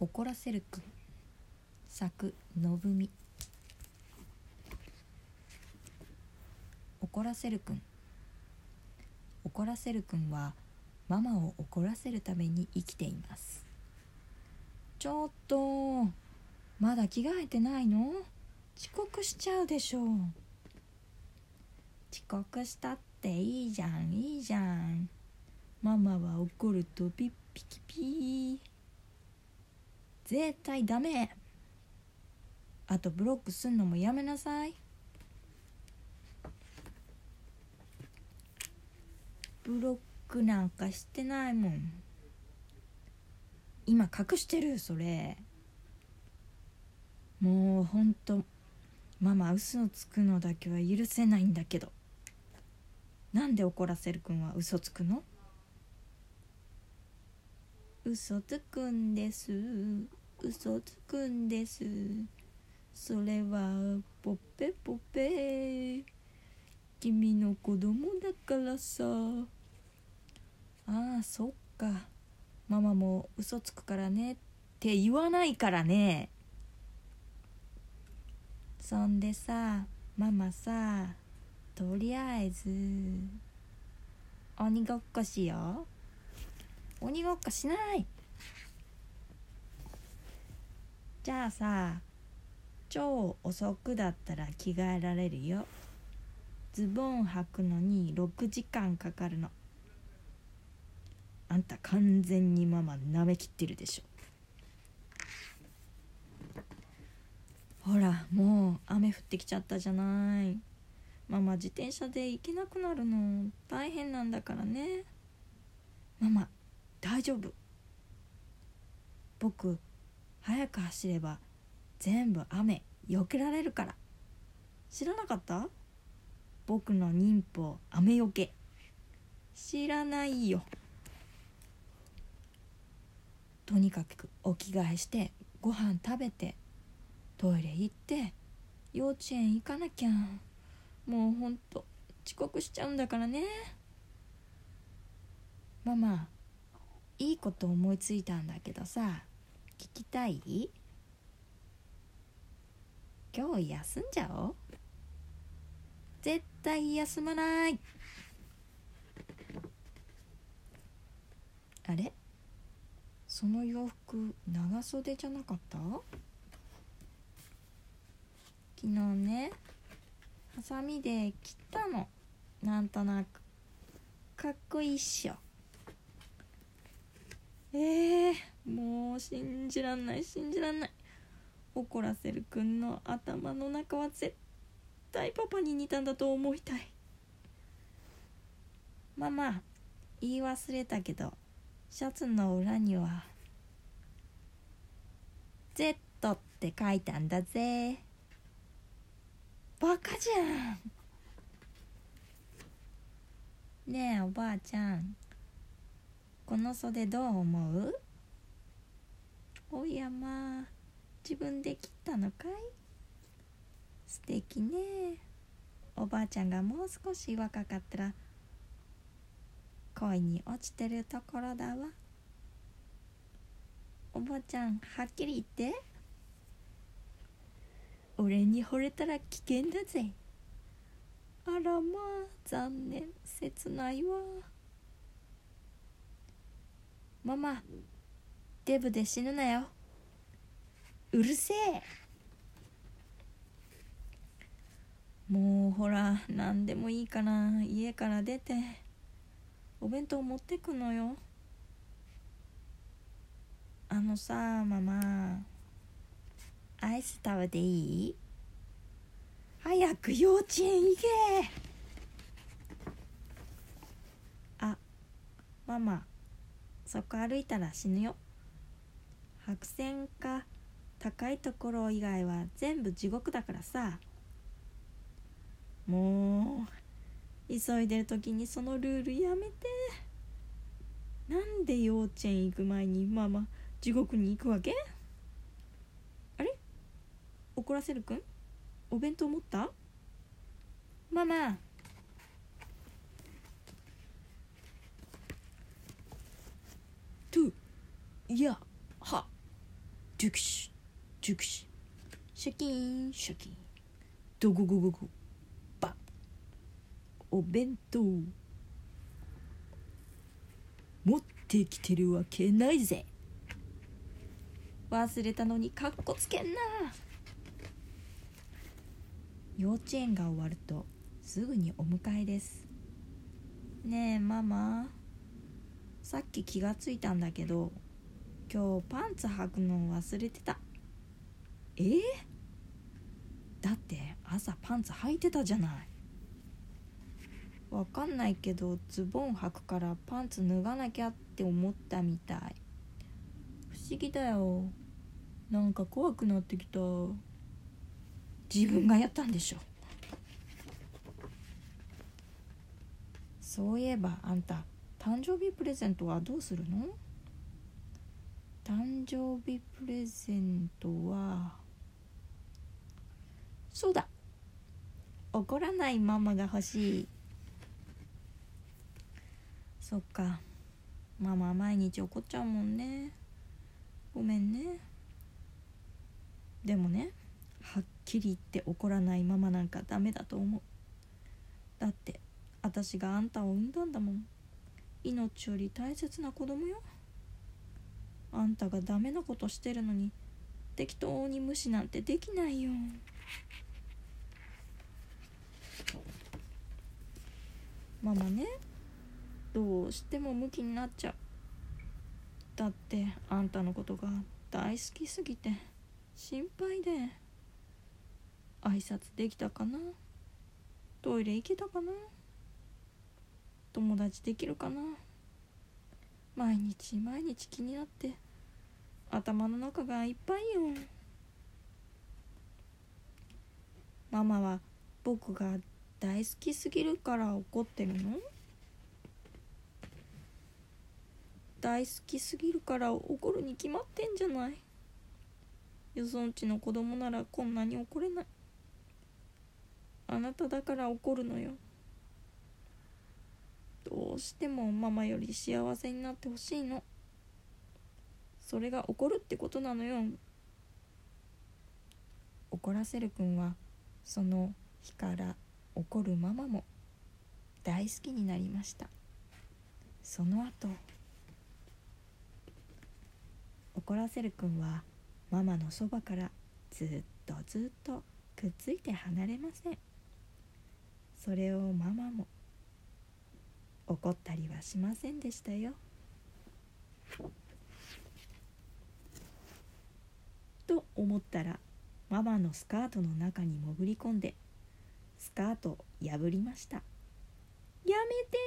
怒らせるくん。作のぶみ怒らせるくん。怒らせるくんはママを怒らせるために生きています。ちょっとまだ着替えてないの？遅刻しちゃうでしょう。遅刻したっていいじゃんいいじゃん。ママは怒るとピッピキピー。絶対ダメ。あとブロックすんのもやめなさい。ブロックなんかしてないもん。今隠してるそれ。もうほんとママ嘘をつくのだけは許せないんだけど。なんで怒らせるくんは嘘つくの？嘘つくんです。嘘つくんです。それはポッペポッペ。君の子供だからさ。ああそっか。ママも嘘つくからね。って言わないからね。そんでさママさとりあえず鬼ごっこしよう。鬼ごっこしない。じゃあさ超遅くだったら着替えられるよ。ズボン履くのに6時間かかるの。あんた完全にママ舐めきってるでしょ。ほらもう雨降ってきちゃったじゃない。ママ自転車で行けなくなるの。大変なんだからね。ママ大丈夫。僕早く走れば全部雨避けられるから。知らなかった？僕の忍法雨よけ。知らないよ。とにかくお着替えしてご飯食べてトイレ行って幼稚園行かなきゃ。もうほんと遅刻しちゃうんだからね。ママいいこと思いついたんだけどさ。聞きたい？今日休んじゃおう？絶対休まない。あれ？その洋服長袖じゃなかった？昨日ねハサミで切ったの。なんとなく。かっこいいっしょ。えー、もう信じらんない信じらんない。怒らせるくんの頭の中は絶対パパに似たんだと思いたい。ママ言い忘れたけどシャツの裏には「Z」って書いたんだぜ。バカじゃん。ねえおばあちゃん。この袖どう思う？おやまあ自分で切ったのかい？素敵ね。おばあちゃんがもう少し若かったら恋に落ちてるところだわ。おばあちゃんはっきり言って。俺に惚れたら危険だぜ。あらまあ残念。切ないわ。ママデブで死ぬなよ。うるせえ。もうほら何でもいいから家から出てお弁当持ってくのよ。あのさママ。アイス食べていい？早く幼稚園行け。あママ。そこ歩いたら死ぬよ。白線か高いところ以外は全部地獄だからさ。もう急いでる時にそのルールやめて。なんで幼稚園行く前にママ地獄に行くわけ？あれ？怒らせるくん？お弁当持った？ママ。トゥいや。はジュクシジュクシシャキーンシャキーンドゴゴゴゴバお弁当持ってきてるわけないぜ忘れたのにかっこつけんな幼稚園が終わるとすぐにお迎えですねえママさっき気がついたんだけど今日パンツ履くの忘れてた。えー、だって朝パンツ履いてたじゃない。わかんないけどズボン履くからパンツ脱がなきゃって思ったみたい。不思議だよ。なんか怖くなってきた。自分がやったんでしょ。そういえばあんた誕生日プレゼントはどうするの？誕生日プレゼントはそうだ。怒らないママが欲しい。そっか。ママ毎日怒っちゃうもんね。ごめんね。でもねはっきり言って怒らないママなんかダメだと思う。だって私があんたを産んだんだもん。命より大切な子供よ。あんたがダメなことしてるのに適当に無視なんてできないよ。ママねどうしてもムキになっちゃう。だってあんたのことが大好きすぎて心配で。挨拶できたかな？トイレ行けたかな？友達できるかな？毎日毎日気になって頭の中がいっぱいよ。ママは僕が大好きすぎるから怒ってるの？大好きすぎるから怒るに決まってんじゃない？よそんちの子供ならこんなに怒れない。あなただから怒るのよ。どうしてもママより幸せになってほしいの。それが怒るってことなのよ。怒らせる君はその日から怒るママも大好きになりました。その後怒らせる君はママのそばからずっとずっとくっついて離れません。それをママも怒ったりはしませんでしたよ。と思ったらママのスカートの中に潜り込んでスカートを破りました。やめて